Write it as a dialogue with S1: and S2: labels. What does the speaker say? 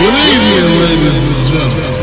S1: Good evening, ladies and gentlemen.